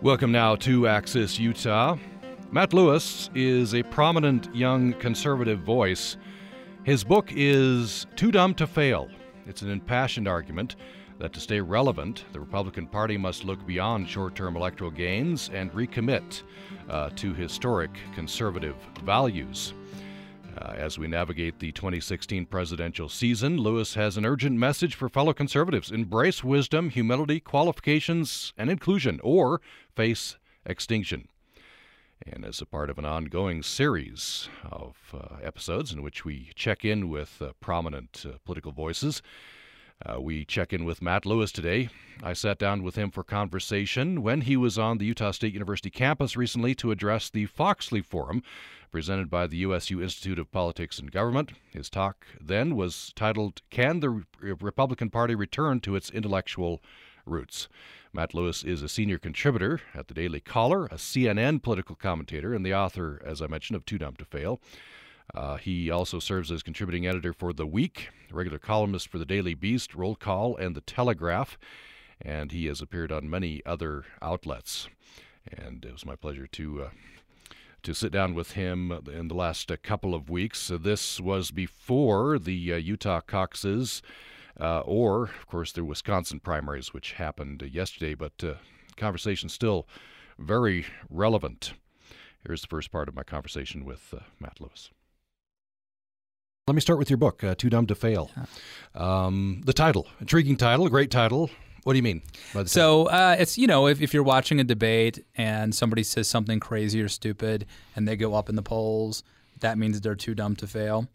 Welcome now to Access Utah. Matt Lewis is a prominent young conservative voice. His book is Too Dumb to Fail. It's an impassioned argument that to stay relevant, the Republican Party must look beyond short term electoral gains and recommit uh, to historic conservative values. Uh, as we navigate the 2016 presidential season, Lewis has an urgent message for fellow conservatives embrace wisdom, humility, qualifications, and inclusion, or face extinction. And as a part of an ongoing series of uh, episodes in which we check in with uh, prominent uh, political voices, uh, we check in with Matt Lewis today. I sat down with him for conversation when he was on the Utah State University campus recently to address the Foxley Forum presented by the USU Institute of Politics and Government. His talk then was titled Can the Republican Party Return to Its Intellectual Roots? Matt Lewis is a senior contributor at the Daily Caller, a CNN political commentator, and the author, as I mentioned, of Too Dumb to Fail. Uh, he also serves as contributing editor for The Week, regular columnist for The Daily Beast, Roll Call, and The Telegraph, and he has appeared on many other outlets. And it was my pleasure to uh, to sit down with him in the last uh, couple of weeks. This was before the uh, Utah caucuses, uh, or of course the Wisconsin primaries, which happened yesterday. But conversation still very relevant. Here's the first part of my conversation with Matt Lewis. Let me start with your book, uh, Too Dumb to Fail. Um, the title, intriguing title, great title. What do you mean? so uh, it's you know if, if you're watching a debate and somebody says something crazy or stupid and they go up in the polls, that means they're too dumb to fail.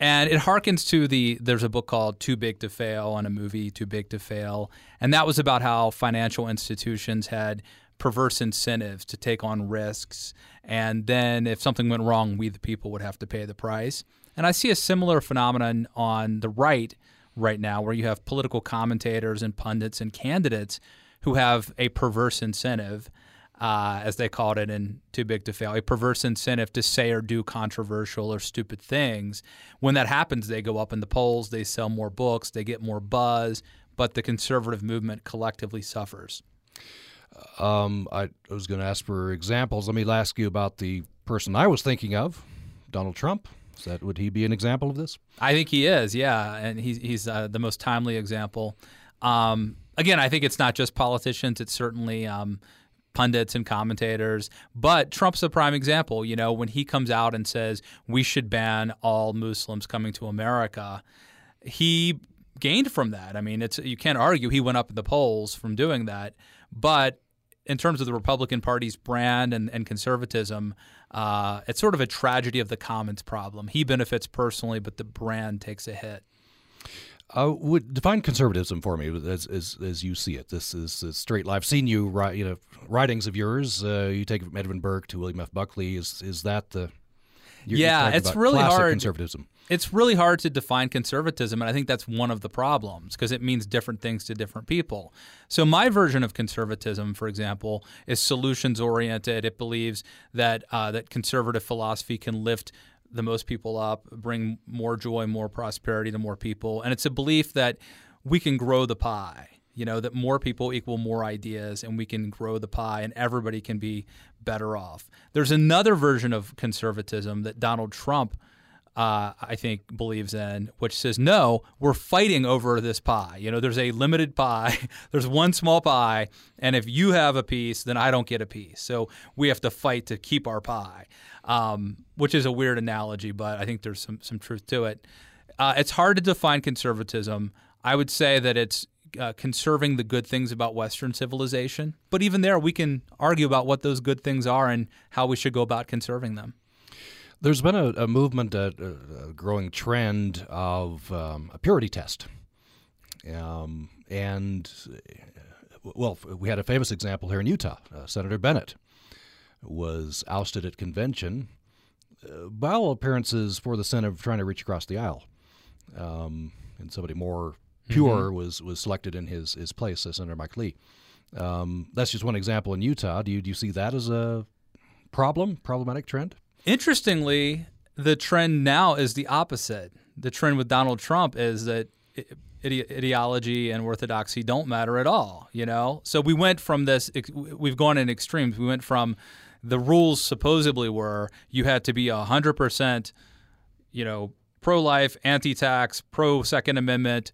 And it harkens to the there's a book called Too Big to Fail and a movie Too Big to Fail, and that was about how financial institutions had perverse incentives to take on risks, and then if something went wrong, we the people would have to pay the price. And I see a similar phenomenon on the right right now, where you have political commentators and pundits and candidates who have a perverse incentive, uh, as they called it in Too Big to Fail, a perverse incentive to say or do controversial or stupid things. When that happens, they go up in the polls, they sell more books, they get more buzz, but the conservative movement collectively suffers. Um, I was going to ask for examples. Let me ask you about the person I was thinking of, Donald Trump. Is that would he be an example of this? I think he is. Yeah, and he's he's uh, the most timely example. Um, again, I think it's not just politicians; it's certainly um, pundits and commentators. But Trump's a prime example. You know, when he comes out and says we should ban all Muslims coming to America, he gained from that. I mean, it's you can't argue he went up in the polls from doing that. But in terms of the Republican Party's brand and, and conservatism, uh, it's sort of a tragedy of the commons problem. He benefits personally, but the brand takes a hit. Uh, would define conservatism for me as, as, as you see it. This is, a straight line. I've seen you you know, writings of yours. Uh, you take from Edmund Burke to William F. Buckley. Is is that the? Yeah, it's really hard. Conservatism it's really hard to define conservatism, and I think that's one of the problems because it means different things to different people. So, my version of conservatism, for example, is solutions oriented. It believes that uh, that conservative philosophy can lift the most people up, bring more joy, more prosperity to more people, and it's a belief that we can grow the pie. You know that more people equal more ideas, and we can grow the pie, and everybody can be better off. There's another version of conservatism that Donald Trump uh, I think, believes in, which says, no, we're fighting over this pie. You know, there's a limited pie, there's one small pie, and if you have a piece, then I don't get a piece. So we have to fight to keep our pie, um, which is a weird analogy, but I think there's some, some truth to it. Uh, it's hard to define conservatism. I would say that it's uh, conserving the good things about Western civilization. But even there, we can argue about what those good things are and how we should go about conserving them. There's been a, a movement, a, a, growing trend of um, a purity test. Um, and, well, we had a famous example here in Utah. Uh, Senator Bennett was ousted at convention uh, by all appearances for the sin of trying to reach across the aisle. Um, and somebody more pure mm-hmm. was, was selected in his, his place, as Senator Mike Lee. Um, that's just one example in Utah. Do you, do you see that as a problem, problematic trend? Interestingly, the trend now is the opposite. The trend with Donald Trump is that ide- ideology and orthodoxy don't matter at all. You know, so we went from this. We've gone in extremes. We went from the rules supposedly were you had to be hundred percent, you know, pro-life, anti-tax, pro-Second Amendment,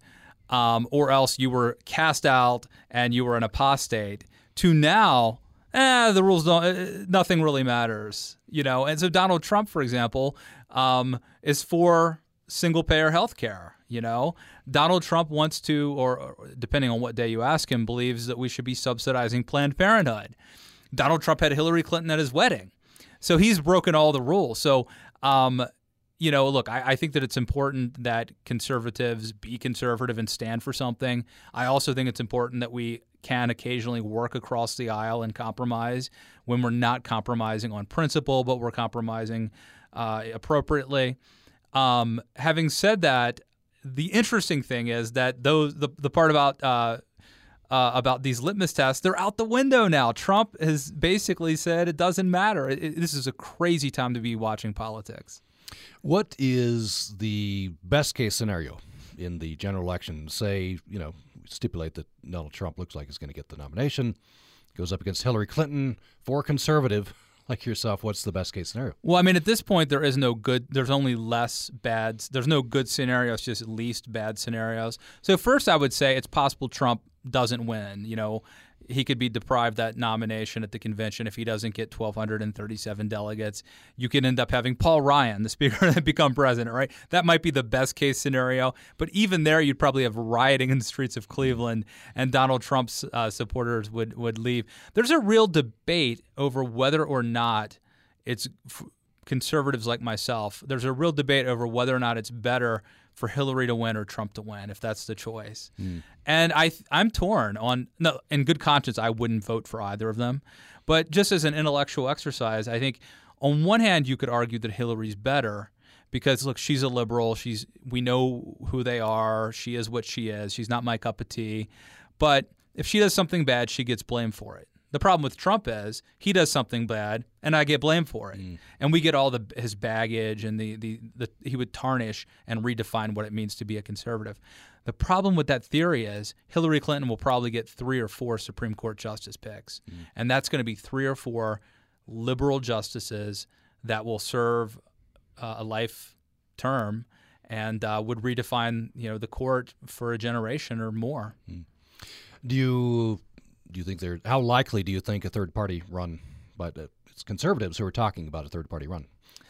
um, or else you were cast out and you were an apostate. To now, eh, the rules don't. Uh, nothing really matters, you know. And so Donald Trump, for example, um, is for single-payer health care. You know, Donald Trump wants to, or, or depending on what day you ask him, believes that we should be subsidizing Planned Parenthood. Donald Trump had Hillary Clinton at his wedding. So he's broken all the rules. So, um, you know, look, I, I, think that it's important that conservatives be conservative and stand for something. I also think it's important that we can occasionally work across the aisle and compromise when we're not compromising on principle, but we're compromising uh, appropriately. Um, having said that, the interesting thing is that those the, the part about uh, uh, about these litmus tests, they're out the window now. Trump has basically said it doesn't matter. It, it, this is a crazy time to be watching politics. What is the best case scenario in the general election? Say, you know, stipulate that Donald Trump looks like he's going to get the nomination, goes up against Hillary Clinton for conservative like yourself, what's the best case scenario? Well, I mean, at this point, there is no good. There's only less bad. There's no good scenarios, just least bad scenarios. So first, I would say it's possible Trump doesn't win. You know, he could be deprived that nomination at the convention if he doesn't get 1,237 delegates. You could end up having Paul Ryan, the speaker, become president, right? That might be the best case scenario. But even there, you'd probably have rioting in the streets of Cleveland, and Donald Trump's uh, supporters would, would leave. There's a real debate over whether or not it's f- conservatives like myself. There's a real debate over whether or not it's better for Hillary to win or Trump to win, if that's the choice. Mm. And I I'm torn on no in good conscience I wouldn't vote for either of them. But just as an intellectual exercise, I think on one hand you could argue that Hillary's better because look, she's a liberal, she's we know who they are, she is what she is. She's not my cup of tea. But if she does something bad, she gets blamed for it. The problem with Trump is he does something bad and I get blamed for it. Mm. And we get all the his baggage and the, the, the he would tarnish and redefine what it means to be a conservative. The problem with that theory is Hillary Clinton will probably get three or four Supreme Court justice picks. Mm. And that's going to be three or four liberal justices that will serve uh, a life term and uh, would redefine you know the court for a generation or more. Mm. Do you do you think there? How likely do you think a third party run? But uh, it's conservatives who are talking about a third party run.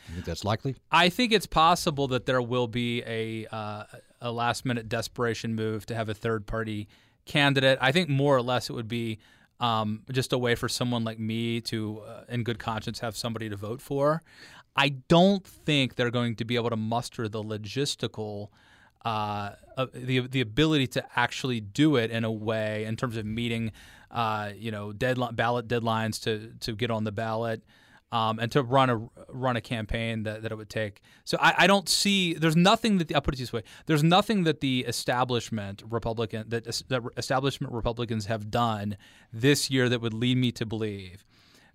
You think that's likely? I think it's possible that there will be a uh, a last minute desperation move to have a third party candidate. I think more or less it would be um, just a way for someone like me to, uh, in good conscience, have somebody to vote for. I don't think they're going to be able to muster the logistical. Uh, uh, the the ability to actually do it in a way in terms of meeting uh, you know, deadline ballot deadlines to to get on the ballot. Um, and to run a run a campaign that, that it would take. So I, I don't see there's nothing that the, I'll put it this way there's nothing that the establishment Republican that, that establishment Republicans have done this year that would lead me to believe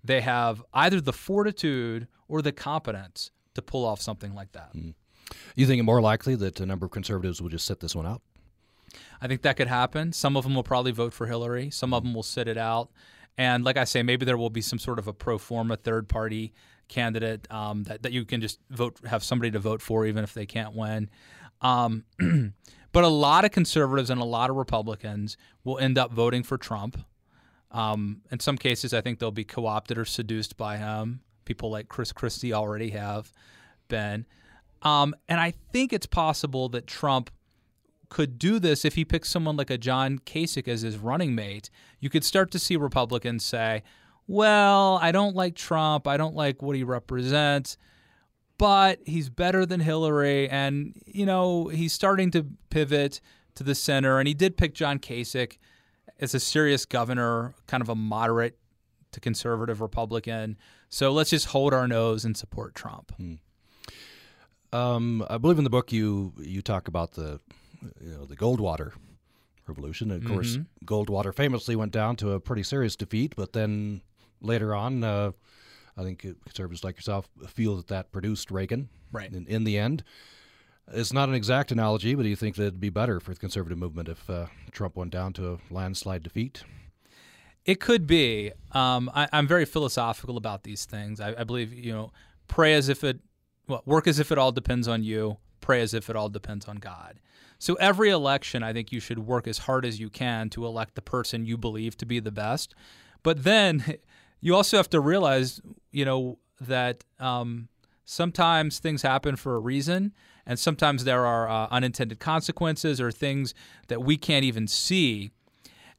they have either the fortitude or the competence to pull off something like that. Mm. You think it more likely that a number of conservatives will just sit this one out? I think that could happen. Some of them will probably vote for Hillary. Some of them will sit it out. And like I say, maybe there will be some sort of a pro forma third party candidate um, that, that you can just vote, have somebody to vote for, even if they can't win. Um, but a lot of conservatives and a lot of Republicans will end up voting for Trump. Um, in some cases, I think they'll be co opted or seduced by him. People like Chris Christie already have been. Um, and I think it's possible that Trump could do this if he picks someone like a John Kasich as his running mate. You could start to see Republicans say, well, I don't like Trump. I don't like what he represents, but he's better than Hillary. And, you know, he's starting to pivot to the center. And he did pick John Kasich as a serious governor, kind of a moderate to conservative Republican. So let's just hold our nose and support Trump. Hmm. Um, I believe in the book you you talk about the you know the Goldwater revolution. Of mm-hmm. course, Goldwater famously went down to a pretty serious defeat, but then later on, uh, I think conservatives like yourself feel that that produced Reagan. Right. In, in the end, It's not an exact analogy, but do you think that it'd be better for the conservative movement if uh, Trump went down to a landslide defeat? It could be. Um, I, am very philosophical about these things. I, I, believe, you know, pray as if it, well, work as if it all depends on you, pray as if it all depends on God. So every election, I think you should work as hard as you can to elect the person you believe to be the best. But then you also have to realize, you know, that um, sometimes things happen for a reason, and sometimes there are uh, unintended consequences or things that we can't even see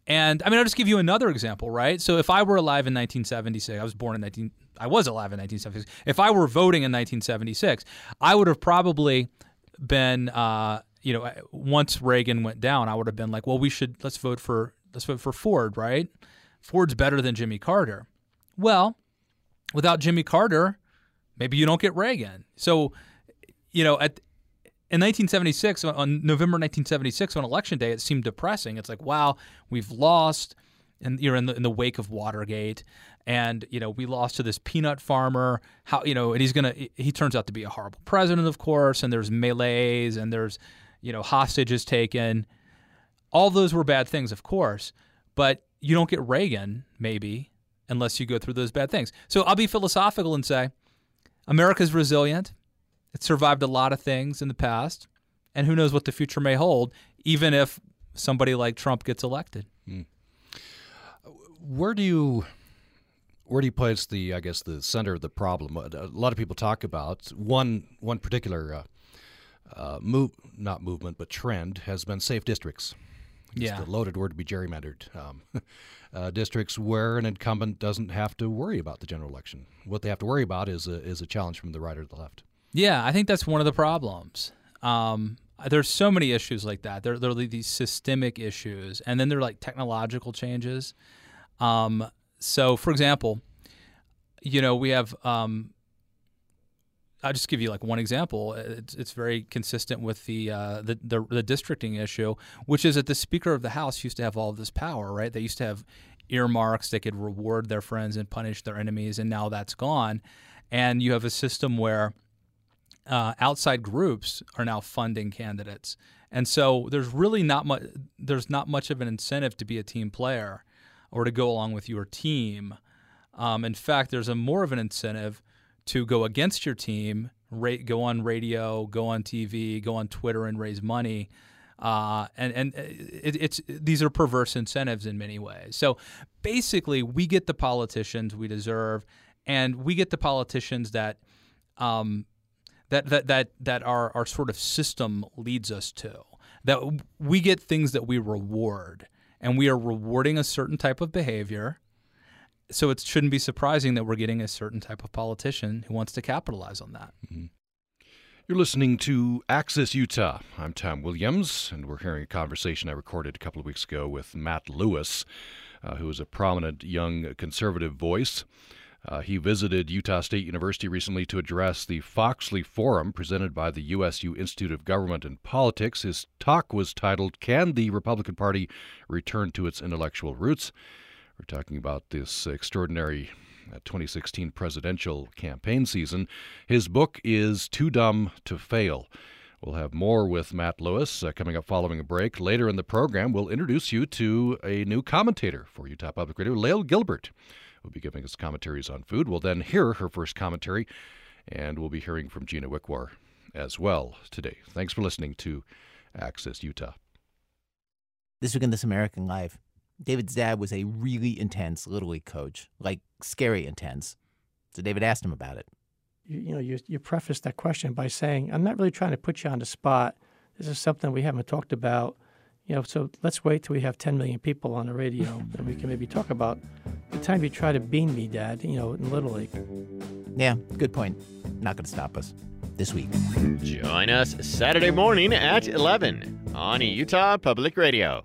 and I mean, I'll just give you another example, right? So if I were alive in 1976, I was born in 19, I was alive in 1976. If I were voting in 1976, I would have probably been, uh, you know, once Reagan went down, I would have been like, well, we should let's vote for let's vote for Ford, right? Ford's better than Jimmy Carter. Well, without Jimmy Carter, maybe you don't get Reagan. So, you know, at in 1976, on November 1976, on election day, it seemed depressing. It's like, wow, we've lost, and you're in the in the wake of Watergate, and you know we lost to this peanut farmer. How you know, and he's gonna he turns out to be a horrible president, of course. And there's melees, and there's you know hostages taken. All those were bad things, of course, but you don't get Reagan maybe unless you go through those bad things. So I'll be philosophical and say, America's resilient. It survived a lot of things in the past, and who knows what the future may hold, even if somebody like Trump gets elected. Mm. Where do you where do you place the I guess the center of the problem? A lot of people talk about one one particular uh, uh, move not movement but trend has been safe districts. It's yeah. the loaded word to be gerrymandered. Um, uh, districts where an incumbent doesn't have to worry about the general election. What they have to worry about is a, is a challenge from the right or the left. Yeah, I think that's one of the problems. Um, there's so many issues like that. There, there are these systemic issues, and then there are like technological changes. Um, so, for example, you know, we have. Um, I'll just give you like one example. It's, it's very consistent with the, uh, the, the the districting issue, which is that the Speaker of the House used to have all of this power, right? They used to have earmarks; they could reward their friends and punish their enemies, and now that's gone. And you have a system where uh, outside groups are now funding candidates, and so there's really not much. There's not much of an incentive to be a team player or to go along with your team. Um, in fact, there's a more of an incentive to go against your team, go on radio, go on TV, go on Twitter, and raise money. Uh, and and it, it's these are perverse incentives in many ways. So basically, we get the politicians we deserve, and we get the politicians that um, that that that that our our sort of system leads us to. That we get things that we reward, and we are rewarding a certain type of behavior. So it shouldn't be surprising that we're getting a certain type of politician who wants to capitalize on that. Mm-hmm. You're listening to Access Utah. I'm Tom Williams, and we're hearing a conversation I recorded a couple of weeks ago with Matt Lewis, uh, who is a prominent young conservative voice. Uh, he visited Utah State University recently to address the Foxley Forum presented by the USU Institute of Government and Politics. His talk was titled, Can the Republican Party Return to Its Intellectual Roots? We're talking about this extraordinary uh, 2016 presidential campaign season. His book is Too Dumb to Fail. We'll have more with Matt Lewis uh, coming up following a break. Later in the program, we'll introduce you to a new commentator for Utah Public Radio, Lael Gilbert will be giving us commentaries on food. We'll then hear her first commentary, and we'll be hearing from Gina Wickwar as well today. Thanks for listening to Access Utah. This week in This American Life, David's dad was a really intense Little League coach, like scary intense. So David asked him about it. You, you know, you, you prefaced that question by saying, I'm not really trying to put you on the spot. This is something we haven't talked about. You know, so let's wait till we have 10 million people on the radio that we can maybe talk about the time you try to bean me, Dad, you know, in Little League. Yeah, good point. Not going to stop us this week. Join us Saturday morning at 11 on Utah Public Radio.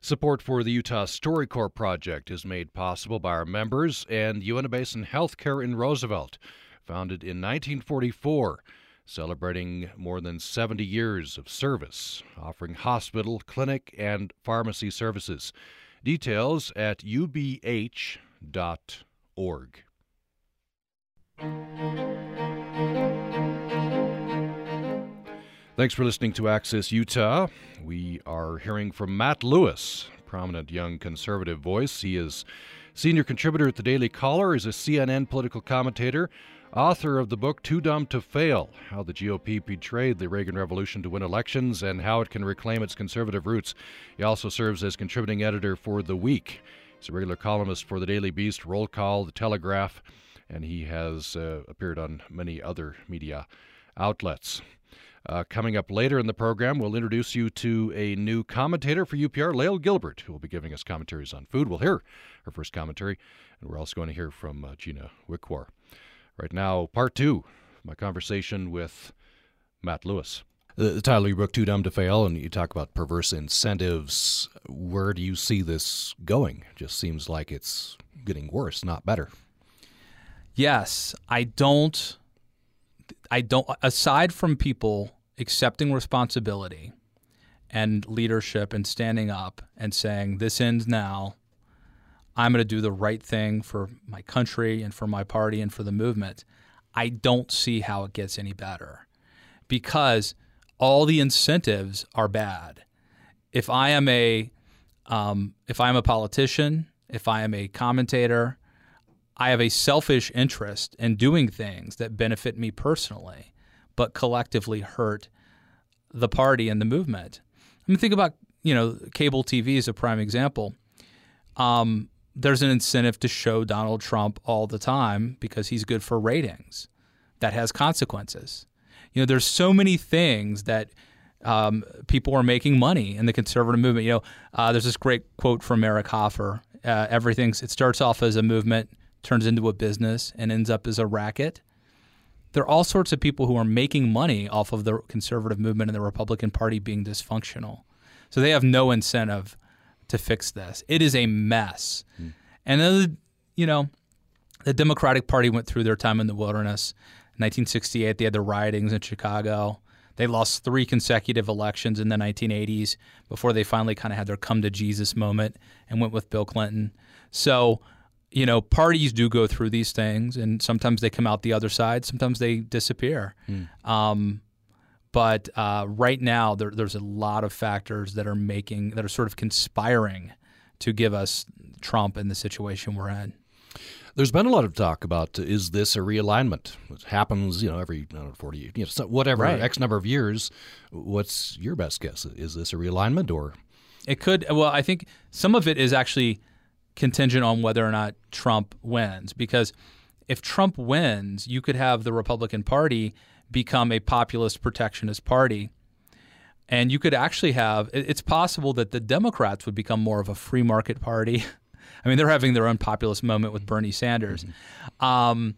Support for the Utah StoryCorps project is made possible by our members and Uinta Basin Healthcare in Roosevelt, founded in 1944 celebrating more than 70 years of service, offering hospital, clinic, and pharmacy services. Details at ubh.org. Thanks for listening to Access Utah. We are hearing from Matt Lewis, prominent young conservative voice. He is senior contributor at the Daily Caller, is a CNN political commentator, author of the book Too Dumb to Fail How the GOP Betrayed the Reagan Revolution to Win Elections and How It Can Reclaim Its Conservative Roots. He also serves as contributing editor for The Week. He's a regular columnist for the Daily Beast, Roll Call, The Telegraph, and he has uh, appeared on many other media outlets. Uh, coming up later in the program, we'll introduce you to a new commentator for UPR, Lael Gilbert, who will be giving us commentaries on food. We'll hear her first commentary, and we're also going to hear from uh, Gina Wickwar. Right now, part two, my conversation with Matt Lewis. Uh, the title of your book, Too Dumb to Fail, and you talk about perverse incentives. Where do you see this going? Just seems like it's getting worse, not better. Yes, I don't. I don't. Aside from people accepting responsibility and leadership and standing up and saying, "This ends now," I'm going to do the right thing for my country and for my party and for the movement. I don't see how it gets any better because all the incentives are bad. If I am a um, if I am a politician, if I am a commentator, I have a selfish interest in doing things that benefit me personally, but collectively hurt the party and the movement. I mean, think about you know cable TV is a prime example. Um, there's an incentive to show Donald Trump all the time because he's good for ratings. That has consequences. You know, there's so many things that um, people are making money in the conservative movement. You know, uh, there's this great quote from Eric Hoffer. Uh, everything's it starts off as a movement, turns into a business, and ends up as a racket. There are all sorts of people who are making money off of the conservative movement and the Republican Party being dysfunctional. So they have no incentive to fix this. It is a mess. Mm. And then, the, you know, the Democratic Party went through their time in the wilderness. In 1968, they had the riotings in Chicago. They lost three consecutive elections in the 1980s before they finally kind of had their come to Jesus moment and went with Bill Clinton. So, you know, parties do go through these things, and sometimes they come out the other side, sometimes they disappear. Mm. Um, but uh, right now, there, there's a lot of factors that are making that are sort of conspiring to give us Trump in the situation we're in. There's been a lot of talk about is this a realignment? It happens, you know, every know, 40, you know, whatever right. X number of years. What's your best guess? Is this a realignment or? It could. Well, I think some of it is actually contingent on whether or not Trump wins, because if Trump wins, you could have the Republican Party become a populist protectionist party. And you could actually have, it's possible that the Democrats would become more of a free market party. I mean, they're having their own populist moment with Bernie Sanders. Mm-hmm. Um,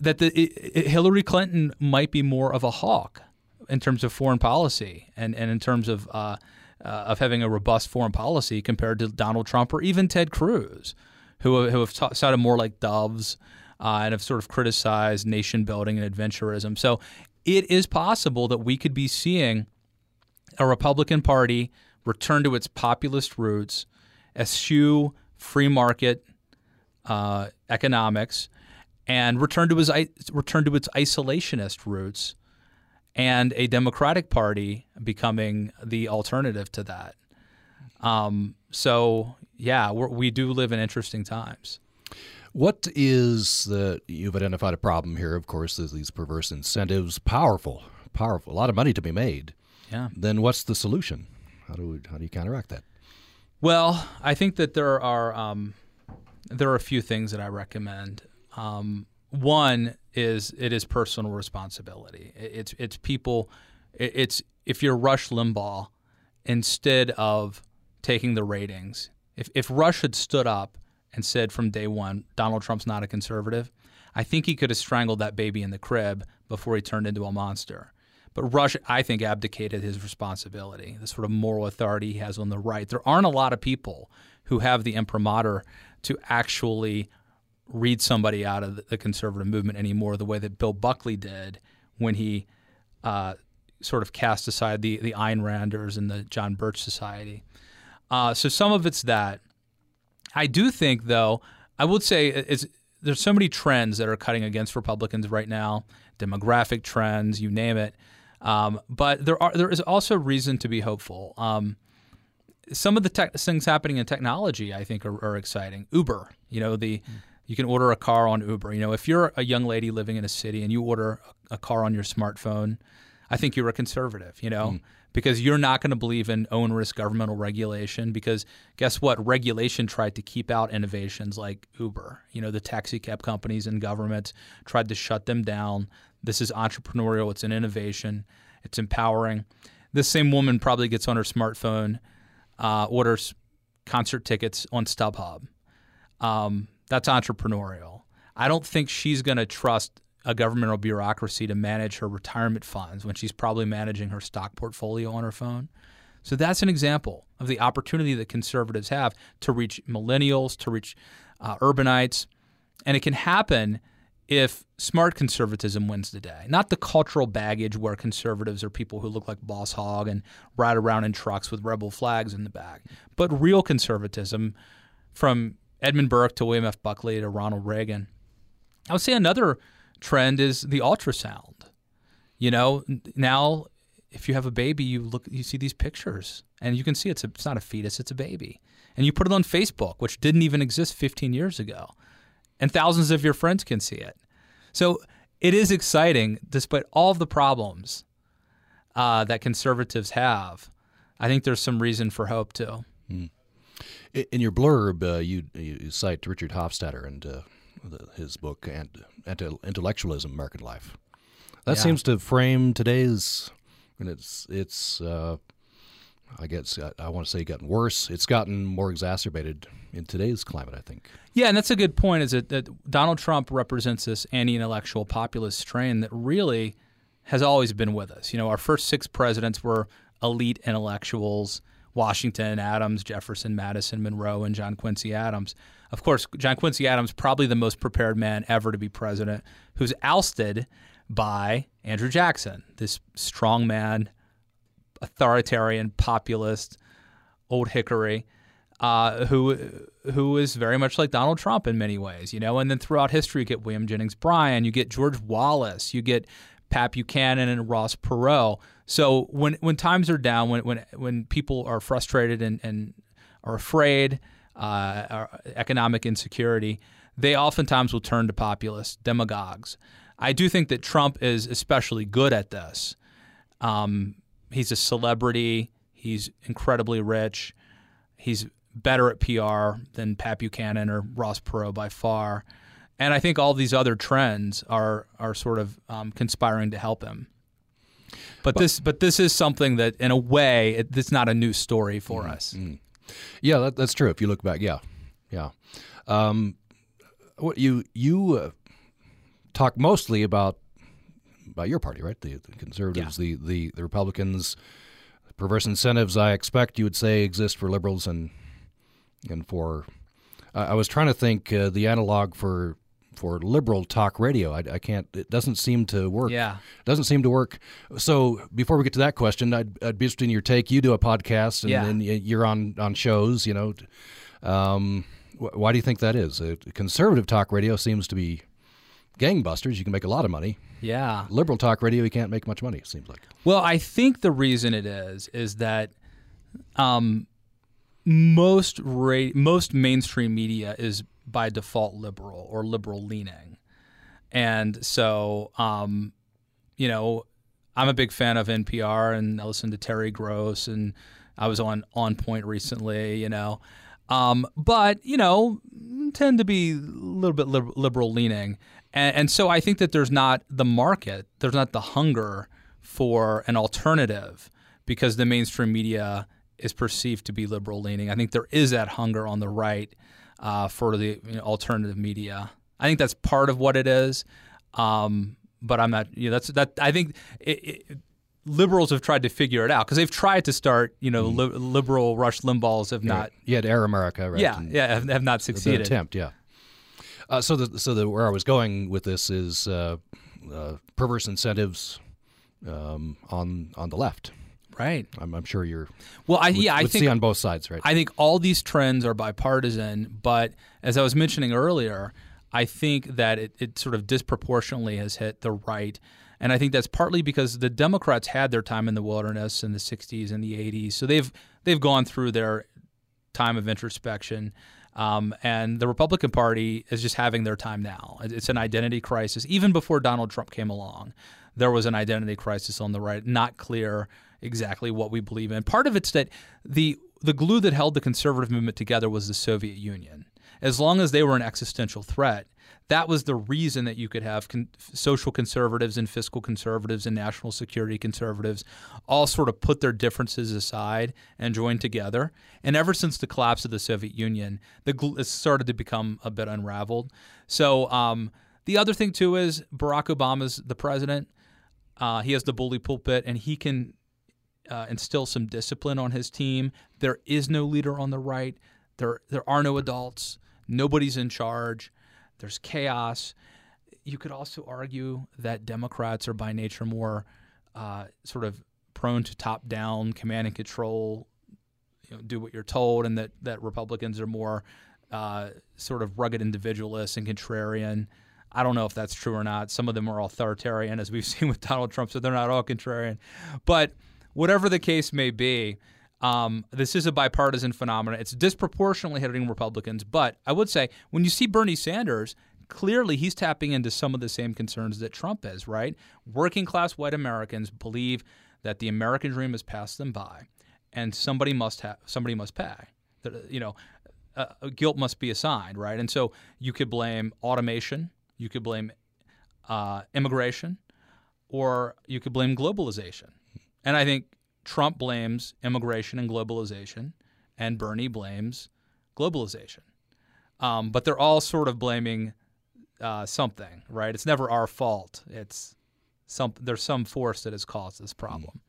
that the, it, it, Hillary Clinton might be more of a hawk in terms of foreign policy and, and in terms of, uh, uh, of having a robust foreign policy compared to Donald Trump or even Ted Cruz, who, who have t- sounded more like doves uh, and have sort of criticized nation building and adventurism. So it is possible that we could be seeing a Republican Party return to its populist roots, eschew free market uh, economics, and return to its return to its isolationist roots, and a Democratic Party becoming the alternative to that. Um, so yeah, we do live in interesting times. What is the, you've identified a problem here, of course, there's these perverse incentives, powerful, powerful, a lot of money to be made. Yeah. Then what's the solution? How do we, how do you counteract that? Well, I think that there are um, there are a few things that I recommend. Um, one is it is personal responsibility. It's it's people. It's if you're Rush Limbaugh, instead of taking the ratings, if if Rush had stood up and said from day one, Donald Trump's not a conservative, I think he could have strangled that baby in the crib before he turned into a monster. But Rush, I think, abdicated his responsibility, the sort of moral authority he has on the right. There aren't a lot of people who have the imprimatur to actually read somebody out of the conservative movement anymore the way that Bill Buckley did when he uh, sort of cast aside the, the Ayn Randers and the John Birch Society. Uh, so some of it's that. I do think, though, I would say it's, there's so many trends that are cutting against Republicans right now, demographic trends, you name it. Um, but there are there is also reason to be hopeful. Um, some of the tech, things happening in technology, I think, are, are exciting. Uber, you know, the you can order a car on Uber. You know, if you're a young lady living in a city and you order a car on your smartphone, I think you're a conservative. You know. Because you're not going to believe in onerous governmental regulation. Because guess what? Regulation tried to keep out innovations like Uber. You know, the taxi cab companies and government tried to shut them down. This is entrepreneurial. It's an innovation. It's empowering. This same woman probably gets on her smartphone, uh, orders concert tickets on StubHub. Um, that's entrepreneurial. I don't think she's going to trust a governmental bureaucracy to manage her retirement funds when she's probably managing her stock portfolio on her phone. So that's an example of the opportunity that conservatives have to reach millennials, to reach uh, urbanites. And it can happen if smart conservatism wins the day. Not the cultural baggage where conservatives are people who look like Boss Hogg and ride around in trucks with rebel flags in the back, but real conservatism from Edmund Burke to William F. Buckley to Ronald Reagan. I would say another trend is the ultrasound. You know, now if you have a baby, you look, you see these pictures, and you can see it's a, it's not a fetus, it's a baby, and you put it on Facebook, which didn't even exist 15 years ago, and thousands of your friends can see it. So it is exciting, despite all of the problems uh, that conservatives have. I think there's some reason for hope too. Mm. In your blurb, uh, you, you cite Richard Hofstadter and uh, his book and "Intellectualism, American Life." That yeah. seems to frame today's, and it's it's. Uh, I guess I, I want to say gotten worse. It's gotten more exacerbated in today's climate. I think. Yeah, and that's a good point. Is that, that Donald Trump represents this anti-intellectual populist strain that really has always been with us. You know, our first six presidents were elite intellectuals Washington, Adams, Jefferson, Madison, Monroe, and John Quincy Adams. Of course, John Quincy Adams, probably the most prepared man ever to be president, who's ousted by Andrew Jackson, this strong man, authoritarian, populist, old hickory, uh, who who is very much like Donald Trump in many ways, you know. And then throughout history, you get William Jennings Bryan, you get George Wallace, you get Pat Buchanan and Ross Perot. So when when times are down, when when when people are frustrated and, and are afraid, uh, economic insecurity, they oftentimes will turn to populists, demagogues. I do think that Trump is especially good at this. Um, he's a celebrity. He's incredibly rich. He's better at PR than Pat Buchanan or Ross Perot by far. And I think all these other trends are are sort of um, conspiring to help him. But, but, this but this is something that, in a way, it, it's not a new story for mm, us. Mm. Yeah, that, that's true. If you look back, yeah, yeah. Um, what you you uh, talk mostly about about your party, right? The, the conservatives, yeah. the, the the Republicans. Perverse incentives, I expect you would say, exist for liberals and and for. Uh, I was trying to think uh, the analog for for liberal talk radio. I, I, can't. It doesn't seem to work. Yeah, it doesn't seem to work. So before we get to that question, I'd, I'd be interested in your take. You do a podcast, and, yeah. and you're on on shows. You know, um, wh- why do you think that is? Uh, conservative talk radio seems to be gangbusters. You can make a lot of money. Yeah. Liberal talk radio, you can't make much money. It seems like. Well, I think the reason it is is that. Um, most ra- most mainstream media is by default liberal or liberal leaning. And so, um, you know, I'm a big fan of NPR and I listen to Terry Gross and I was on On Point recently, you know. Um, but, you know, tend to be a little bit liberal leaning. And, and so I think that there's not the market, there's not the hunger for an alternative because the mainstream media is perceived to be liberal leaning. I think there is that hunger on the right uh, for the you know, alternative media. I think that's part of what it is. Um, but I'm not. You know, that's that. I think it, it, liberals have tried to figure it out because they've tried to start. You know, mm. li- liberal Rush Limbaughs have not. Yeah, Air America, right? Yeah, and yeah, have, have, not succeeded. The attempt, yeah. Uh, so, the, so the, where I was going with this is uh, uh, perverse incentives um, on on the left. Right. I'm, I'm sure you're. Well, I would, yeah, I think see on both sides, right? I think all these trends are bipartisan, but as I was mentioning earlier, I think that it, it sort of disproportionately has hit the right, And I think that's partly because the Democrats had their time in the wilderness in the 60s and the 80s. So they've they've gone through their time of introspection. Um, and the Republican Party is just having their time now. It's an identity crisis. Even before Donald Trump came along, there was an identity crisis on the right, not clear exactly what we believe in. Part of it's that the the glue that held the conservative movement together was the Soviet Union. As long as they were an existential threat, that was the reason that you could have con- social conservatives and fiscal conservatives and national security conservatives all sort of put their differences aside and join together. And ever since the collapse of the Soviet Union, the gl- it started to become a bit unraveled. So um, the other thing too is Barack Obama's the president. Uh, he has the bully pulpit, and he can uh, instill some discipline on his team. There is no leader on the right. There there are no adults. Nobody's in charge. There's chaos. You could also argue that Democrats are by nature more uh, sort of prone to top down command and control, you know, do what you're told, and that, that Republicans are more uh, sort of rugged individualists and contrarian. I don't know if that's true or not. Some of them are authoritarian, as we've seen with Donald Trump, so they're not all contrarian. But whatever the case may be, um, this is a bipartisan phenomenon. It's disproportionately hitting Republicans, but I would say when you see Bernie Sanders, clearly he's tapping into some of the same concerns that Trump is. Right, working class white Americans believe that the American dream has passed them by, and somebody must have somebody must pay. That you know, uh, guilt must be assigned. Right, and so you could blame automation, you could blame uh, immigration, or you could blame globalization. And I think Trump blames immigration and globalization, and Bernie blames globalization. Um, but they're all sort of blaming uh, something, right? It's never our fault. It's some there's some force that has caused this problem.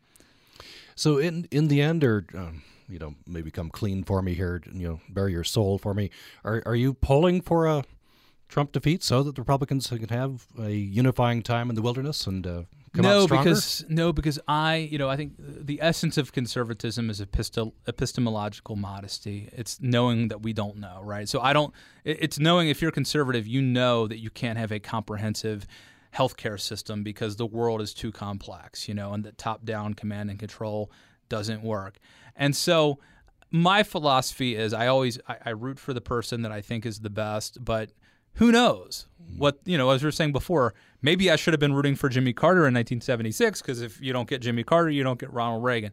So in in the end, or um, you know, maybe come clean for me here, you know, bury your soul for me. Are are you pulling for a Trump defeat so that the Republicans can have a unifying time in the wilderness and uh, no, because no, because I, you know, I think the essence of conservatism is epistel- epistemological modesty. It's knowing that we don't know, right? So I don't. It's knowing if you're conservative, you know that you can't have a comprehensive healthcare system because the world is too complex, you know, and that top-down command and control doesn't work. And so my philosophy is I always I, I root for the person that I think is the best, but who knows what you know as we were saying before maybe i should have been rooting for jimmy carter in 1976 because if you don't get jimmy carter you don't get ronald reagan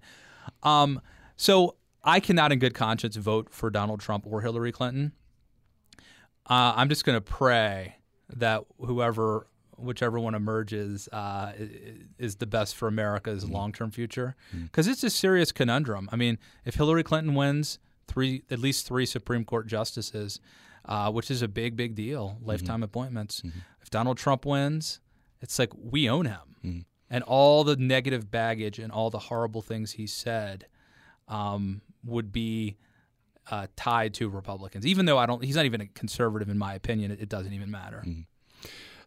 um, so i cannot in good conscience vote for donald trump or hillary clinton uh, i'm just going to pray that whoever whichever one emerges uh, is the best for america's mm-hmm. long-term future because mm-hmm. it's a serious conundrum i mean if hillary clinton wins three at least three supreme court justices uh, which is a big, big deal. Lifetime mm-hmm. appointments. Mm-hmm. If Donald Trump wins, it's like we own him, mm-hmm. and all the negative baggage and all the horrible things he said um, would be uh, tied to Republicans. Even though I don't, he's not even a conservative in my opinion. It, it doesn't even matter. Mm-hmm.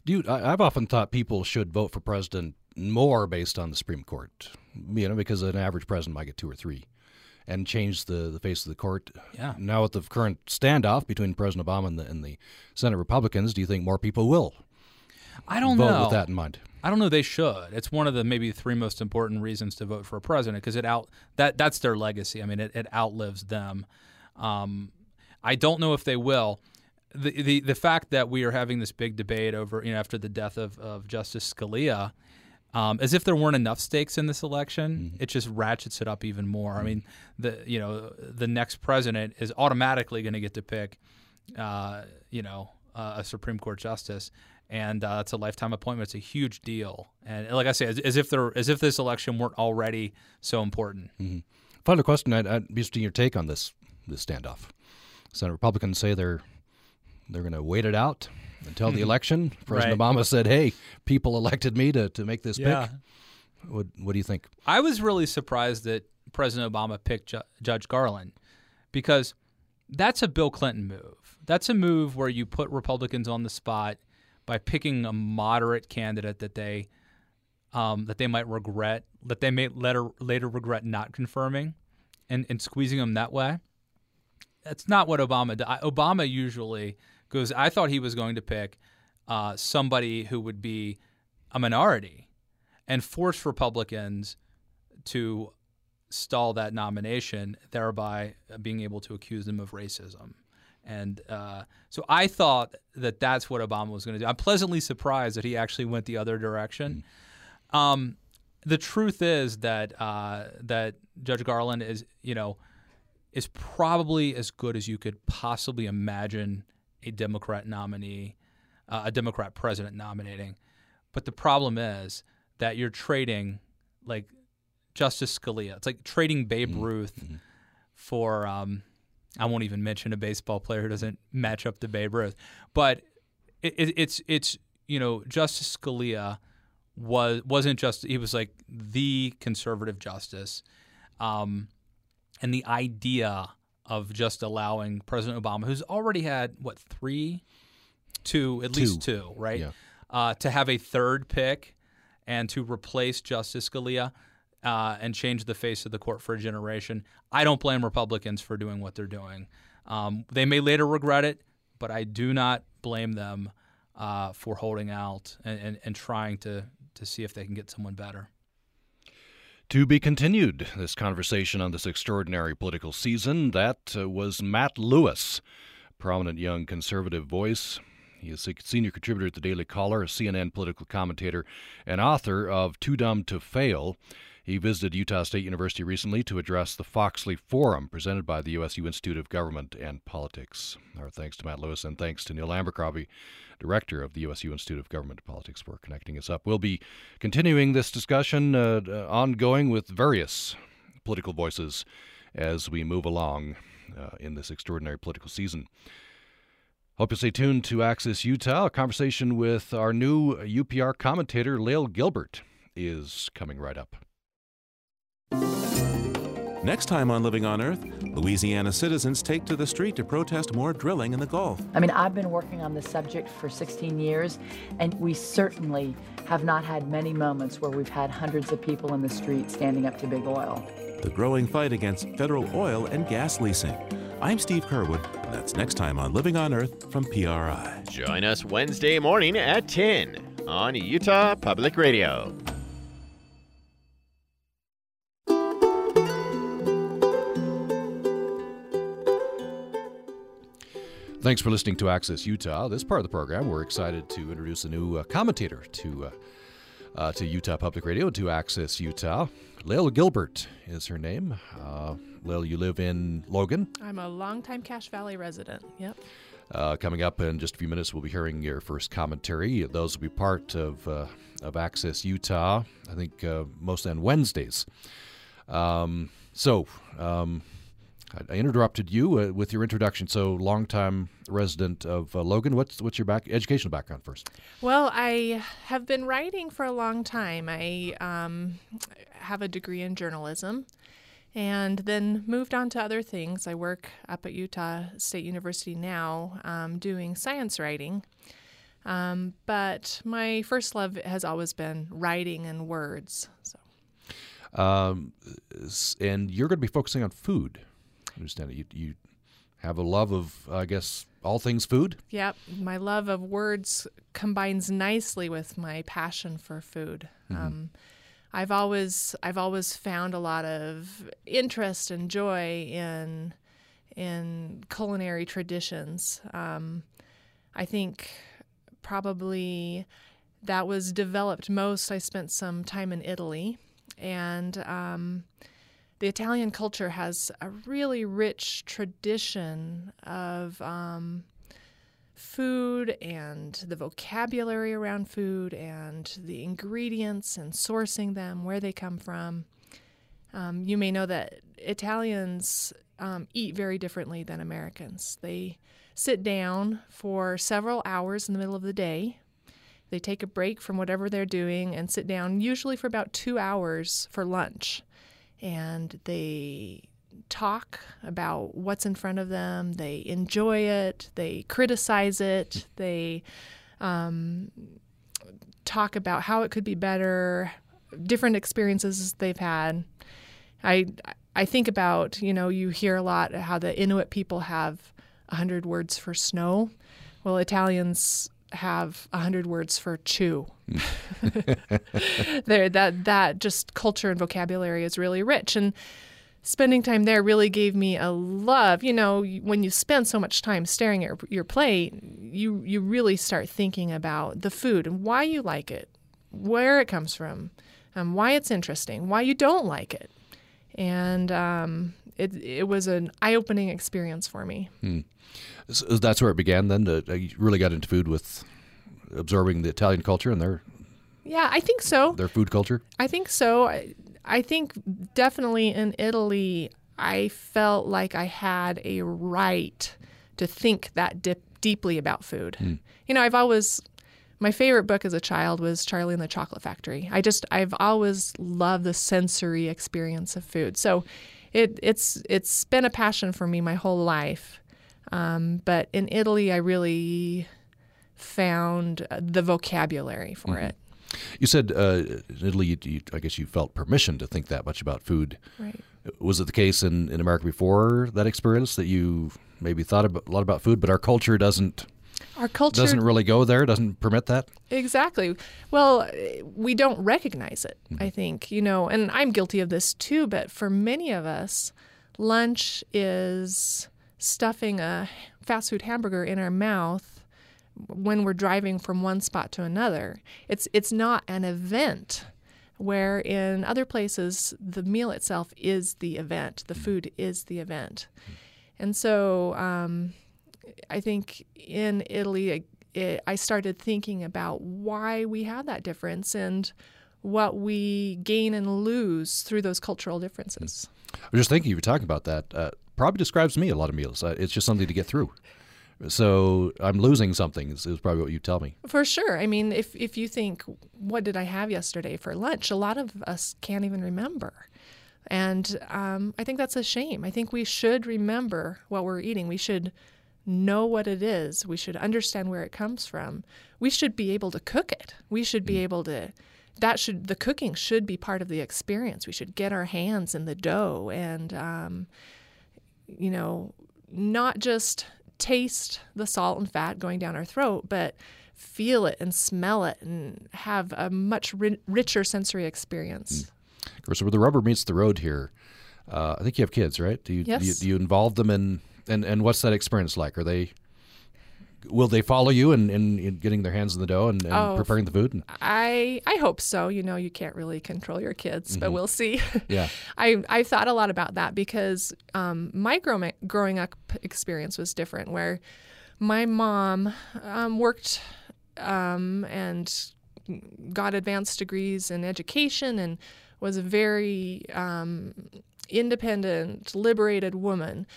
Dude, I, I've often thought people should vote for president more based on the Supreme Court. You know, because an average president might get two or three and change the, the face of the court. Yeah. Now, with the current standoff between President Obama and the, and the Senate Republicans, do you think more people will? I don't vote know. With that in mind, I don't know. They should. It's one of the maybe three most important reasons to vote for a president because it out that that's their legacy. I mean, it, it outlives them. Um, I don't know if they will. The, the the fact that we are having this big debate over you know after the death of, of Justice Scalia um, as if there weren't enough stakes in this election, mm-hmm. it just ratchets it up even more. Mm-hmm. I mean, the you know the next president is automatically going to get to pick, uh, you know, uh, a Supreme Court justice, and uh, it's a lifetime appointment. It's a huge deal, and like I say, as, as if there as if this election weren't already so important. Mm-hmm. Final question: I'd, I'd be interested in your take on this this standoff. Senate Republicans say they're they're going to wait it out until the election. President right. Obama said, "Hey, people elected me to, to make this yeah. pick." What What do you think? I was really surprised that President Obama picked Ju- Judge Garland because that's a Bill Clinton move. That's a move where you put Republicans on the spot by picking a moderate candidate that they um, that they might regret, that they may later later regret not confirming, and, and squeezing them that way. That's not what Obama did. Obama usually because I thought he was going to pick uh, somebody who would be a minority. and force Republicans to stall that nomination, thereby being able to accuse them of racism. And uh, so I thought that that's what Obama was going to do. I'm pleasantly surprised that he actually went the other direction. Um, the truth is that uh, that Judge Garland is, you know, is probably as good as you could possibly imagine a Democrat nominee, uh, a Democrat president nominating. But the problem is that you're trading like Justice Scalia. It's like trading Babe Ruth for um, I won't even mention a baseball player who doesn't match up to Babe Ruth. But it, it, it's it's you know Justice Scalia was wasn't just he was like the conservative justice, um, and the idea of just allowing President Obama, who's already had what three, two at least two, right, Yeah. uh, to have a third pick and to replace Justice Scalia uh, and change the face of the court for a generation. I don't blame Republicans for doing what they're doing. Um, they may later regret it, but I do not blame them uh, for holding out and, and, and trying to, to see if they can get someone better. To be continued, this conversation on this extraordinary political season. That uh, was Matt Lewis, prominent young conservative voice. He is a senior contributor at the Daily Caller, a CNN political commentator, and author of Too Dumb to Fail. He visited Utah State University recently to address the Foxley Forum presented by the USU Institute of Government and Politics. Our thanks to Matt Lewis and thanks to Neil Abercrombie, director of the USU Institute of Government and Politics, for connecting us up. We'll be continuing this discussion uh, uh, ongoing with various political voices as we move along uh, in this extraordinary political season. Hope you'll stay tuned to Access Utah. A conversation with our new UPR commentator, Lael Gilbert, is coming right up. Next time on Living on Earth, Louisiana citizens take to the street to protest more drilling in the Gulf. I mean, I've been working on this subject for 16 years, and we certainly have not had many moments where we've had hundreds of people in the street standing up to big oil. The growing fight against federal oil and gas leasing. I'm Steve Curwood, and that's next time on Living on Earth from PRI. Join us Wednesday morning at 10 on Utah Public Radio. Thanks for listening to Access Utah. This part of the program, we're excited to introduce a new uh, commentator to uh, uh, to Utah Public Radio, to Access Utah. Lael Gilbert is her name. Uh, Lael, you live in Logan. I'm a longtime Cache Valley resident. Yep. Uh, coming up in just a few minutes, we'll be hearing your first commentary. Those will be part of uh, of Access Utah. I think uh, mostly on Wednesdays. Um, so. Um, I- interrupted you uh, with your introduction. So, longtime resident of uh, Logan. What's what's your back educational background first? Well, I have been writing for a long time. I um, have a degree in journalism and then moved on to other things. I work up at Utah State University now um, doing science writing. Um, but my first love has always been writing and words. So. Um, and you're going to be focusing on food. Understand it. You, you have a love of, I guess, all things food. Yep, my love of words combines nicely with my passion for food. Um, I've always I've always found a lot of interest and joy in in culinary traditions. Um, I think probably that was developed most. I spent some time in Italy, and um, the Italian culture has a really rich tradition of um, food and the vocabulary around food and the ingredients and sourcing them, where they come from. Um, you may know that Italians um, eat very differently than Americans. They sit down for several hours in the middle of the day. They take a break from whatever they're doing and sit down, usually for about two hours for lunch. And they talk about what's in front of them. They enjoy it. They criticize it. They um, talk about how it could be better, different experiences they've had. I I think about you know you hear a lot how the Inuit people have hundred words for snow. Well, Italians have a hundred words for chew. there, that that just culture and vocabulary is really rich, and spending time there really gave me a love. You know, when you spend so much time staring at your plate, you you really start thinking about the food and why you like it, where it comes from, um, why it's interesting, why you don't like it, and um, it it was an eye opening experience for me. Hmm. So that's where it began. Then to, uh, you really got into food with absorbing the Italian culture and their yeah, I think so. Their food culture. I think so. I, I think definitely in Italy, I felt like I had a right to think that dip, deeply about food. Mm. You know, I've always my favorite book as a child was Charlie and the Chocolate Factory. I just I've always loved the sensory experience of food. So it it's it's been a passion for me my whole life. Um, but in Italy, I really found the vocabulary for mm-hmm. it. You said uh, in Italy, you, you, I guess you felt permission to think that much about food. Right. Was it the case in, in America before that experience that you maybe thought a lot about food, but our culture doesn't? Our culture doesn't really go there. Doesn't permit that. Exactly. Well, we don't recognize it. Mm-hmm. I think you know, and I'm guilty of this too. But for many of us, lunch is stuffing a fast food hamburger in our mouth when we're driving from one spot to another. It's it's not an event where in other places the meal itself is the event, the food is the event. And so um, I think in Italy, it, I started thinking about why we have that difference and what we gain and lose through those cultural differences. I was just thinking, you were talking about that. Uh, probably describes me a lot of meals. Uh, it's just something to get through. So I'm losing something is, is, probably what you tell me. For sure. I mean, if if you think, what did I have yesterday for lunch? A lot of us can't even remember. And um, I think that's a shame. I think we should remember what we're eating. We should know what it is. We should understand where it comes from. We should be able to cook it. We should be mm. able to that should the cooking should be part of the experience. We should get our hands in the dough and um, you know not just taste the salt and fat going down our throat, but feel it and smell it and have a much ri- richer sensory experience. Mm. Of course, where the rubber meets the road here, uh, I think you have kids, right? Do you, yes. do you, do you involve them in and and what's that experience like? Are they will they follow you in, in, in, getting their hands in the dough and, and oh, preparing the food? I I hope so. You know, you can't really control your kids, mm-hmm. but we'll see. Yeah, I I thought a lot about that because um, my grow- growing up experience was different, where my mom um, worked um, and got advanced degrees in education and was a very um, independent, liberated woman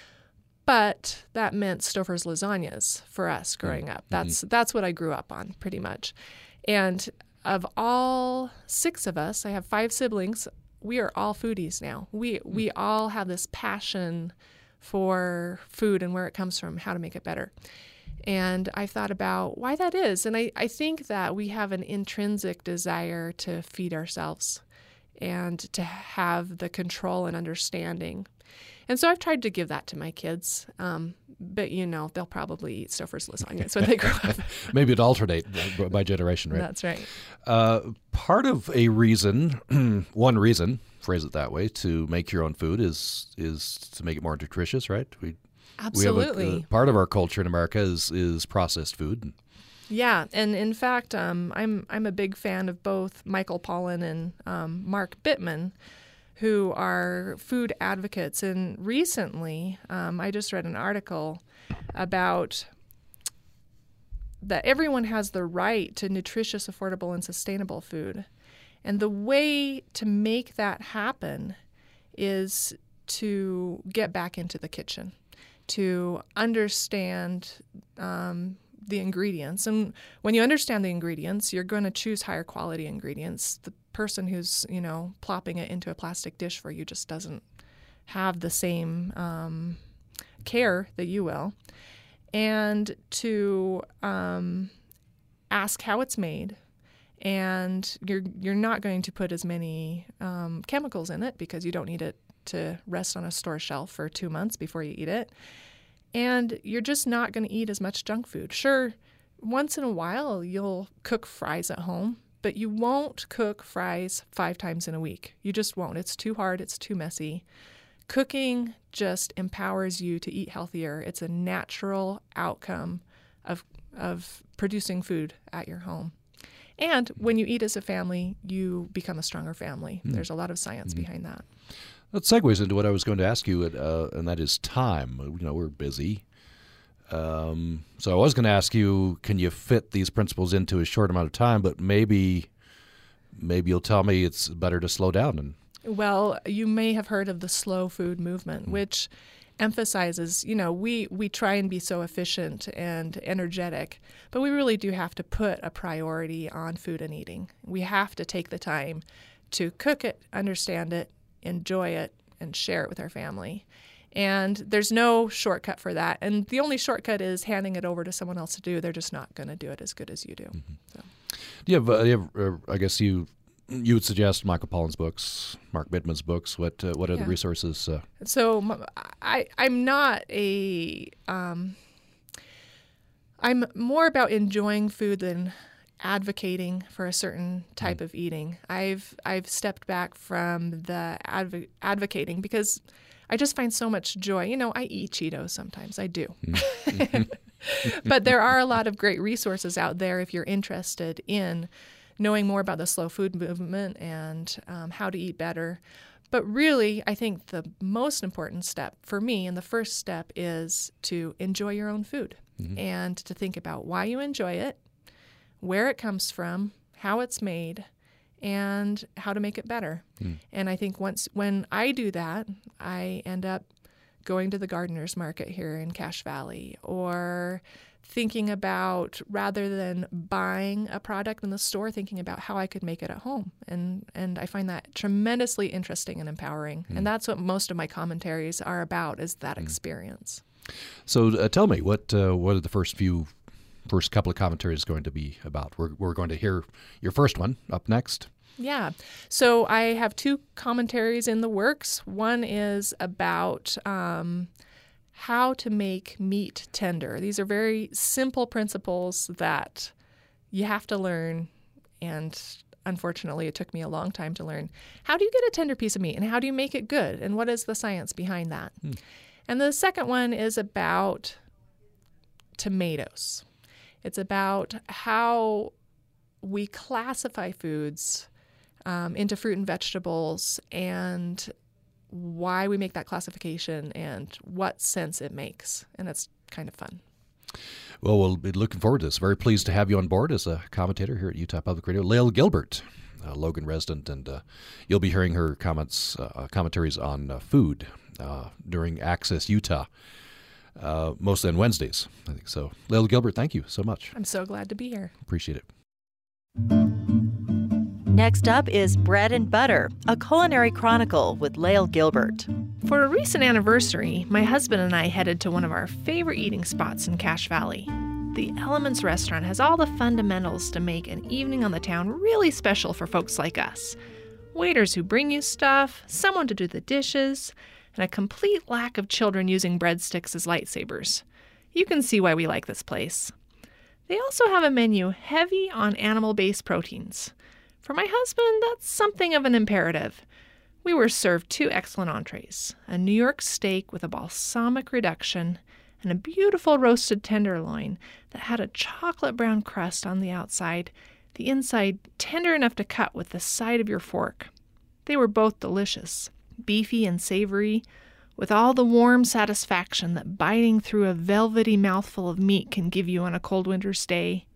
but that meant Stouffer's lasagnas for us mm-hmm. growing up. That's mm-hmm. that's what I grew up on pretty much. And of all six of us, I have five siblings. We are all foodies now. We mm. we all have this passion for food and where it comes from, how to make it better. And I thought about why that is. And I, I think that we have an intrinsic desire to feed ourselves and to have the control and understanding and so I've tried to give that to my kids. Um, but you know, they'll probably eat Stouffer's lasagnas when they grow up. Maybe it alternate by generation, right? That's right. Uh, part of a reason, one reason, phrase it that way, to make your own food is is to make it more nutritious, right? We absolutely we a, a, part of our culture in America is is processed food. Yeah, and in fact, um, I'm I'm a big fan of both Michael Pollan and um, Mark Bittman who are food advocates. And recently, um, I just read an article about that everyone has the right to nutritious, affordable, and sustainable food. And the way to make that happen is to get back into the kitchen, to understand um, the ingredients. And when you understand the ingredients, you're going to choose higher quality ingredients. The person who's, you know, plopping it into a plastic dish for you just doesn't have the same um, care that you will. And to um, ask how it's made. And you're you're not going to put as many um, chemicals in it because you don't need it to rest on a store shelf for two months before you eat it and you're just not going to eat as much junk food. Sure, once in a while, you'll cook fries at home, but you won't cook fries five times in a week. You just won't. It's too hard, it's too messy. Cooking just empowers you to eat healthier. It's a natural outcome of, of producing food at your home. And when you eat as a family, you become a stronger family. There's a lot of science behind that. That segues into what I was going to ask you, uh, and that is time. You know, we're busy. Um, so I was going to ask you, can you fit these principles into a short amount of time? But maybe, maybe you'll tell me it's better to slow down and Well, you may have heard of the slow food movement, which emphasizes, you know, we we try and be so efficient and energetic, but we really do have to put a priority on food and eating. We have to take the time to cook it, understand it, enjoy it, and share it with our family. And there's no shortcut for that. And the only shortcut is handing it over to someone else to do. They're just not going to do it as good as you do. So. Do you have? Uh, you have uh, I guess you you would suggest Michael Pollan's books, Mark Bittman's books. What uh, what are the resources? Uh, So I'm not a um, I'm more about enjoying food than advocating for a certain type of eating. I've I've stepped back from the adv- advocating because I just find so much joy. You know, I eat Cheetos sometimes. I do. but there are a lot of great resources out there if you're interested in knowing more about the slow food movement and um, how to eat better. But really, I think the most important step for me and the first step is to enjoy your own food and to think about why you enjoy it, where it comes from, how it's made, and how to make it better. And I think once when I do that, I end up going to the gardeners market here in Cache Valley or thinking about rather than buying a product in the store thinking about how I could make it at home. And and I find that tremendously interesting and empowering. And that's what most of my commentaries are about is that experience. So uh, tell me what uh, what are the first few first couple of commentaries going to be about? We're we're going to hear your first one up next. Yeah. So I have two commentaries in the works. One is about um, how to make meat tender. These are very simple principles that you have to learn. And unfortunately, it took me a long time to learn. How do you get a tender piece of meat and how do you make it good? And what is the science behind that? And the second one is about tomatoes. It's about how we classify foods um, into fruit and vegetables and why we make that classification and what sense it makes. And it's kind of fun. Well, we'll be looking forward to this. Very pleased to have you on board as a commentator here at Utah Public Radio. Lael Gilbert, a Logan resident, and uh, you'll be hearing her comments, uh, commentaries on uh, food uh, during Access Utah, uh, mostly on Wednesdays, I think. So, Lael Gilbert, thank you so much. I'm so glad to be here. Appreciate it. Next up is Bread and Butter, a culinary chronicle with Lael Gilbert. For a recent anniversary, my husband and I headed to one of our favorite eating spots in Cache Valley. The Elements restaurant has all the fundamentals to make an evening on the town really special for folks like us. Waiters who bring you stuff, someone to do the dishes, and a complete lack of children using breadsticks as lightsabers. You can see why we like this place. They also have a menu heavy on animal based proteins. For my husband, that's something of an imperative. We were served two excellent entrees a New York steak with a balsamic reduction, and a beautiful roasted tenderloin that had a chocolate brown crust on the outside, the inside tender enough to cut with the side of your fork. They were both delicious, beefy and savory, with all the warm satisfaction that biting through a velvety mouthful of meat can give you on a cold winter's day.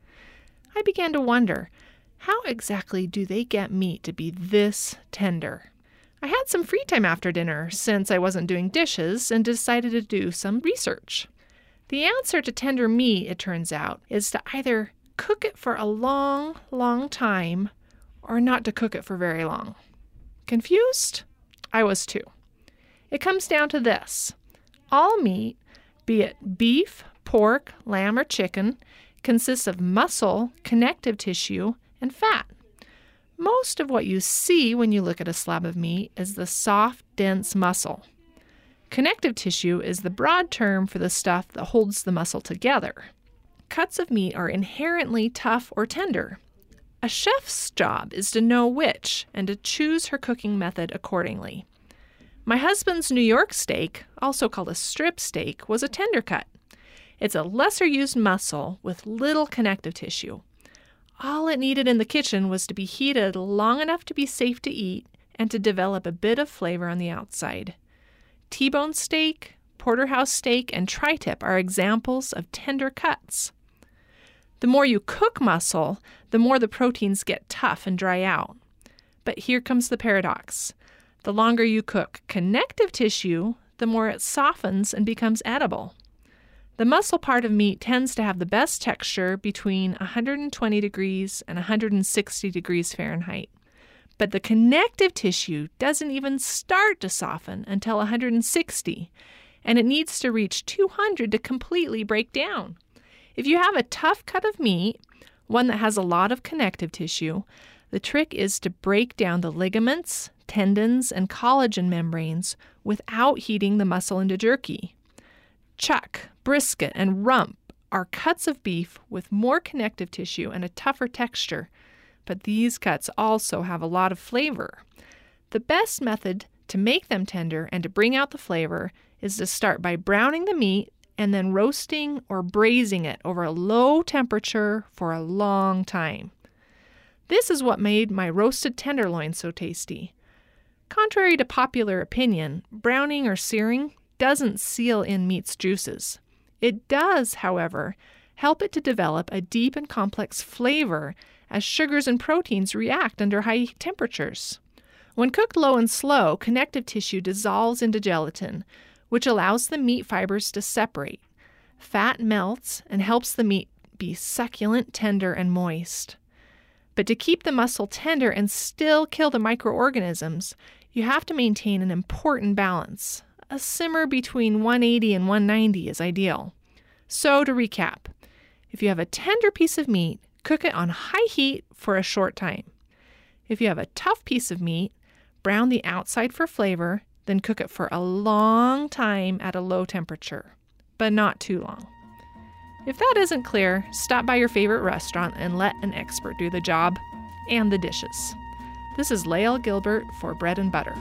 I began to wonder how exactly do they get meat to be this tender? I had some free time after dinner since I wasn't doing dishes and decided to do some research. The answer to tender meat, it turns out, is to either cook it for a long, long time or not to cook it for very long. Confused? I was too. It comes down to this all meat, be it beef, pork, lamb, or chicken, consists of muscle, connective tissue, and fat. Most of what you see when you look at a slab of meat is the soft, dense muscle. Connective tissue is the broad term for the stuff that holds the muscle together. cuts of meat are inherently tough or tender. A chef's job is to know which and to choose her cooking method accordingly. My husband's New York steak, also called a strip steak, was a tender cut. It's a lesser used muscle with little connective tissue. All it needed in the kitchen was to be heated long enough to be safe to eat and to develop a bit of flavor on the outside. T bone steak, porterhouse steak, and tri tip are examples of tender cuts. The more you cook muscle, the more the proteins get tough and dry out. But here comes the paradox the longer you cook connective tissue, the more it softens and becomes edible. The muscle part of meat tends to have the best texture between 120 degrees and 160 degrees Fahrenheit. But the connective tissue doesn't even start to soften until 160, and it needs to reach 200 to completely break down. If you have a tough cut of meat, one that has a lot of connective tissue, the trick is to break down the ligaments, tendons, and collagen membranes without heating the muscle into jerky. Chuck, brisket, and rump are cuts of beef with more connective tissue and a tougher texture, but these cuts also have a lot of flavor. The best method to make them tender and to bring out the flavor is to start by browning the meat and then roasting or braising it over a low temperature for a long time. This is what made my roasted tenderloin so tasty. Contrary to popular opinion, browning or searing doesn't seal in meat's juices. It does, however, help it to develop a deep and complex flavor as sugars and proteins react under high temperatures. When cooked low and slow, connective tissue dissolves into gelatin, which allows the meat fibers to separate. Fat melts and helps the meat be succulent, tender, and moist. But to keep the muscle tender and still kill the microorganisms, you have to maintain an important balance. A simmer between 180 and 190 is ideal. So, to recap, if you have a tender piece of meat, cook it on high heat for a short time. If you have a tough piece of meat, brown the outside for flavor then cook it for a long time at a low temperature, but not too long. If that isn't clear, stop by your favorite restaurant and let an expert do the job and the dishes. This is Lael Gilbert for Bread and Butter.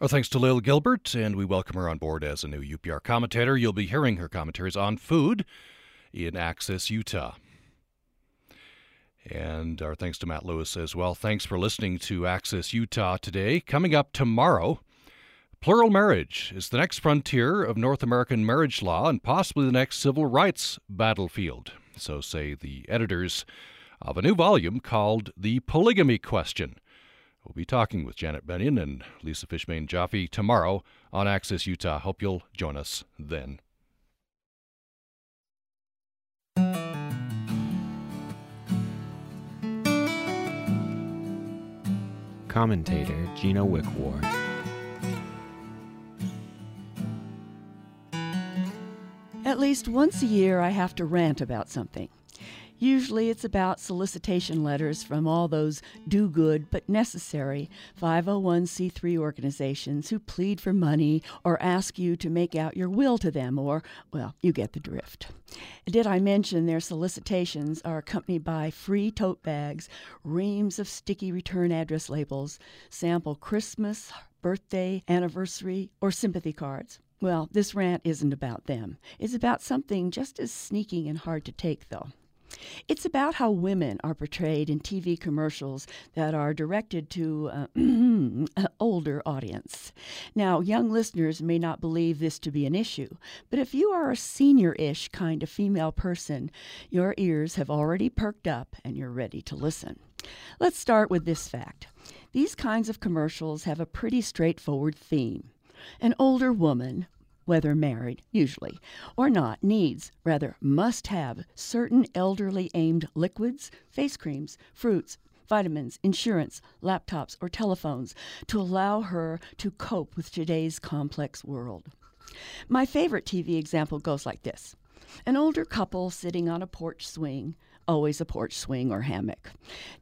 Our thanks to Lael Gilbert, and we welcome her on board as a new UPR commentator. You'll be hearing her commentaries on food in Access, Utah. And our thanks to Matt Lewis as well. Thanks for listening to Access Utah today. Coming up tomorrow, plural marriage is the next frontier of North American marriage law and possibly the next civil rights battlefield. So say the editors of a new volume called The Polygamy Question. We'll be talking with Janet Bennion and Lisa Fishbayn Joffe tomorrow on Access Utah. Hope you'll join us then. Commentator Gina Wickwar. At least once a year, I have to rant about something. Usually it's about solicitation letters from all those do good but necessary 501c3 organizations who plead for money or ask you to make out your will to them, or, well, you get the drift. Did I mention their solicitations are accompanied by free tote bags, reams of sticky return address labels, sample Christmas, birthday, anniversary, or sympathy cards? Well, this rant isn't about them. It's about something just as sneaking and hard to take, though. It's about how women are portrayed in TV commercials that are directed to an older audience. Now, young listeners may not believe this to be an issue, but if you are a senior ish kind of female person, your ears have already perked up and you're ready to listen. Let's start with this fact these kinds of commercials have a pretty straightforward theme. An older woman whether married, usually, or not, needs, rather must have, certain elderly aimed liquids, face creams, fruits, vitamins, insurance, laptops, or telephones to allow her to cope with today's complex world. My favorite TV example goes like this An older couple sitting on a porch swing, always a porch swing or hammock.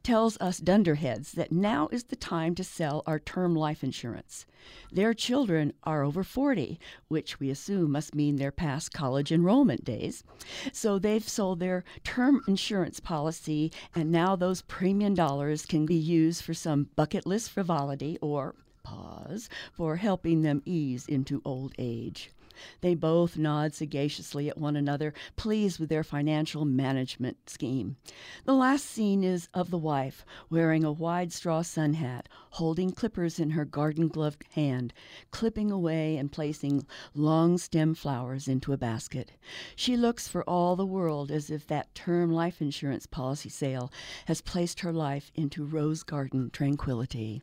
Tells us dunderheads that now is the time to sell our term life insurance. Their children are over 40, which we assume must mean they're past college enrollment days. So they've sold their term insurance policy, and now those premium dollars can be used for some bucket list frivolity or pause for helping them ease into old age. They both nod sagaciously at one another, pleased with their financial management scheme. The last scene is of the wife, wearing a wide straw sun hat, holding clippers in her garden gloved hand, clipping away and placing long stem flowers into a basket. She looks for all the world as if that term life insurance policy sale has placed her life into rose garden tranquility.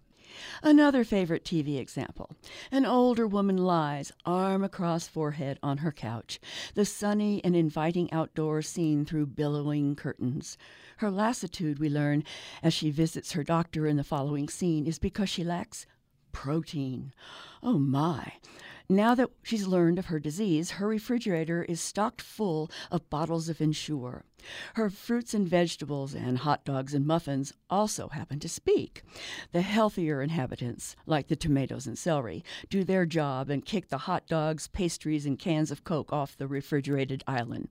Another favorite TV example. An older woman lies, arm across forehead, on her couch, the sunny and inviting outdoors seen through billowing curtains. Her lassitude, we learn, as she visits her doctor in the following scene, is because she lacks protein. Oh my! Now that she's learned of her disease, her refrigerator is stocked full of bottles of Ensure. Her fruits and vegetables and hot dogs and muffins also happen to speak. The healthier inhabitants, like the tomatoes and celery, do their job and kick the hot dogs, pastries, and cans of Coke off the refrigerated island.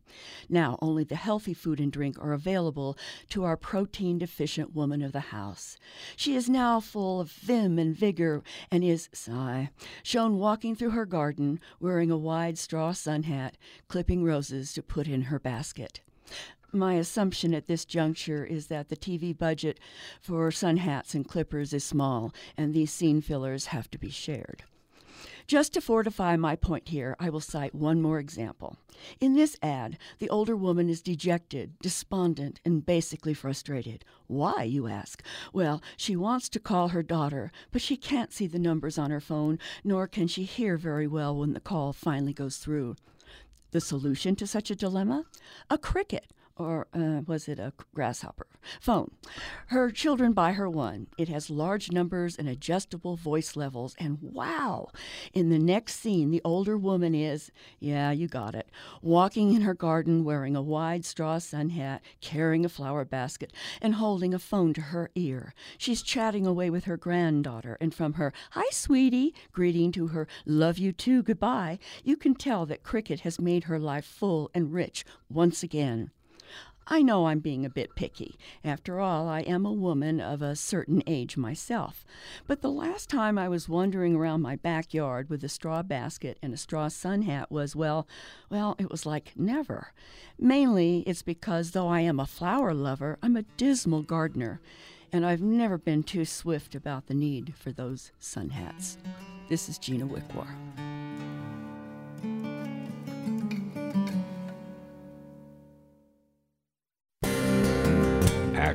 Now, only the healthy food and drink are available to our protein deficient woman of the house. She is now full of vim and vigor and is, sigh, shown walking through her garden wearing a wide straw sun hat, clipping roses to put in her basket. My assumption at this juncture is that the TV budget for sun hats and clippers is small, and these scene fillers have to be shared. Just to fortify my point here, I will cite one more example. In this ad, the older woman is dejected, despondent, and basically frustrated. Why, you ask? Well, she wants to call her daughter, but she can't see the numbers on her phone, nor can she hear very well when the call finally goes through. The solution to such a dilemma? A cricket or uh, was it a grasshopper phone. Her children buy her one. It has large numbers and adjustable voice levels. And wow, in the next scene, the older woman is, yeah, you got it, walking in her garden wearing a wide straw sun hat, carrying a flower basket, and holding a phone to her ear. She's chatting away with her granddaughter, and from her, hi, sweetie, greeting to her, love you too, goodbye, you can tell that Cricket has made her life full and rich once again. I know I'm being a bit picky. After all, I am a woman of a certain age myself. But the last time I was wandering around my backyard with a straw basket and a straw sun hat was, well, well, it was like never. Mainly it's because though I am a flower lover, I'm a dismal gardener. And I've never been too swift about the need for those sun hats. This is Gina Wickwar.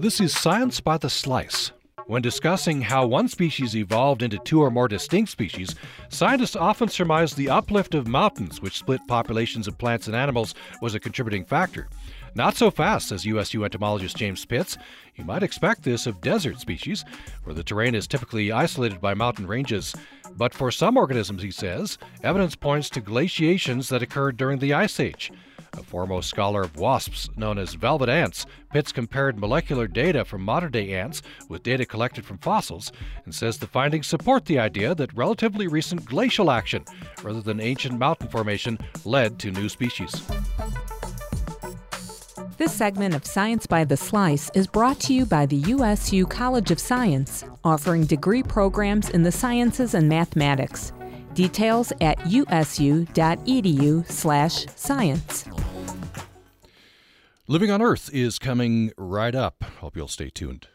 This is Science by the Slice. When discussing how one species evolved into two or more distinct species, scientists often surmise the uplift of mountains, which split populations of plants and animals, was a contributing factor. Not so fast, says USU entomologist James Pitts. You might expect this of desert species, where the terrain is typically isolated by mountain ranges. But for some organisms, he says, evidence points to glaciations that occurred during the Ice Age. A foremost scholar of wasps known as velvet ants, Pitts compared molecular data from modern day ants with data collected from fossils and says the findings support the idea that relatively recent glacial action, rather than ancient mountain formation, led to new species. This segment of Science by the Slice is brought to you by the USU College of Science, offering degree programs in the sciences and mathematics. Details at usu.edu/science. Living on Earth is coming right up. Hope you'll stay tuned.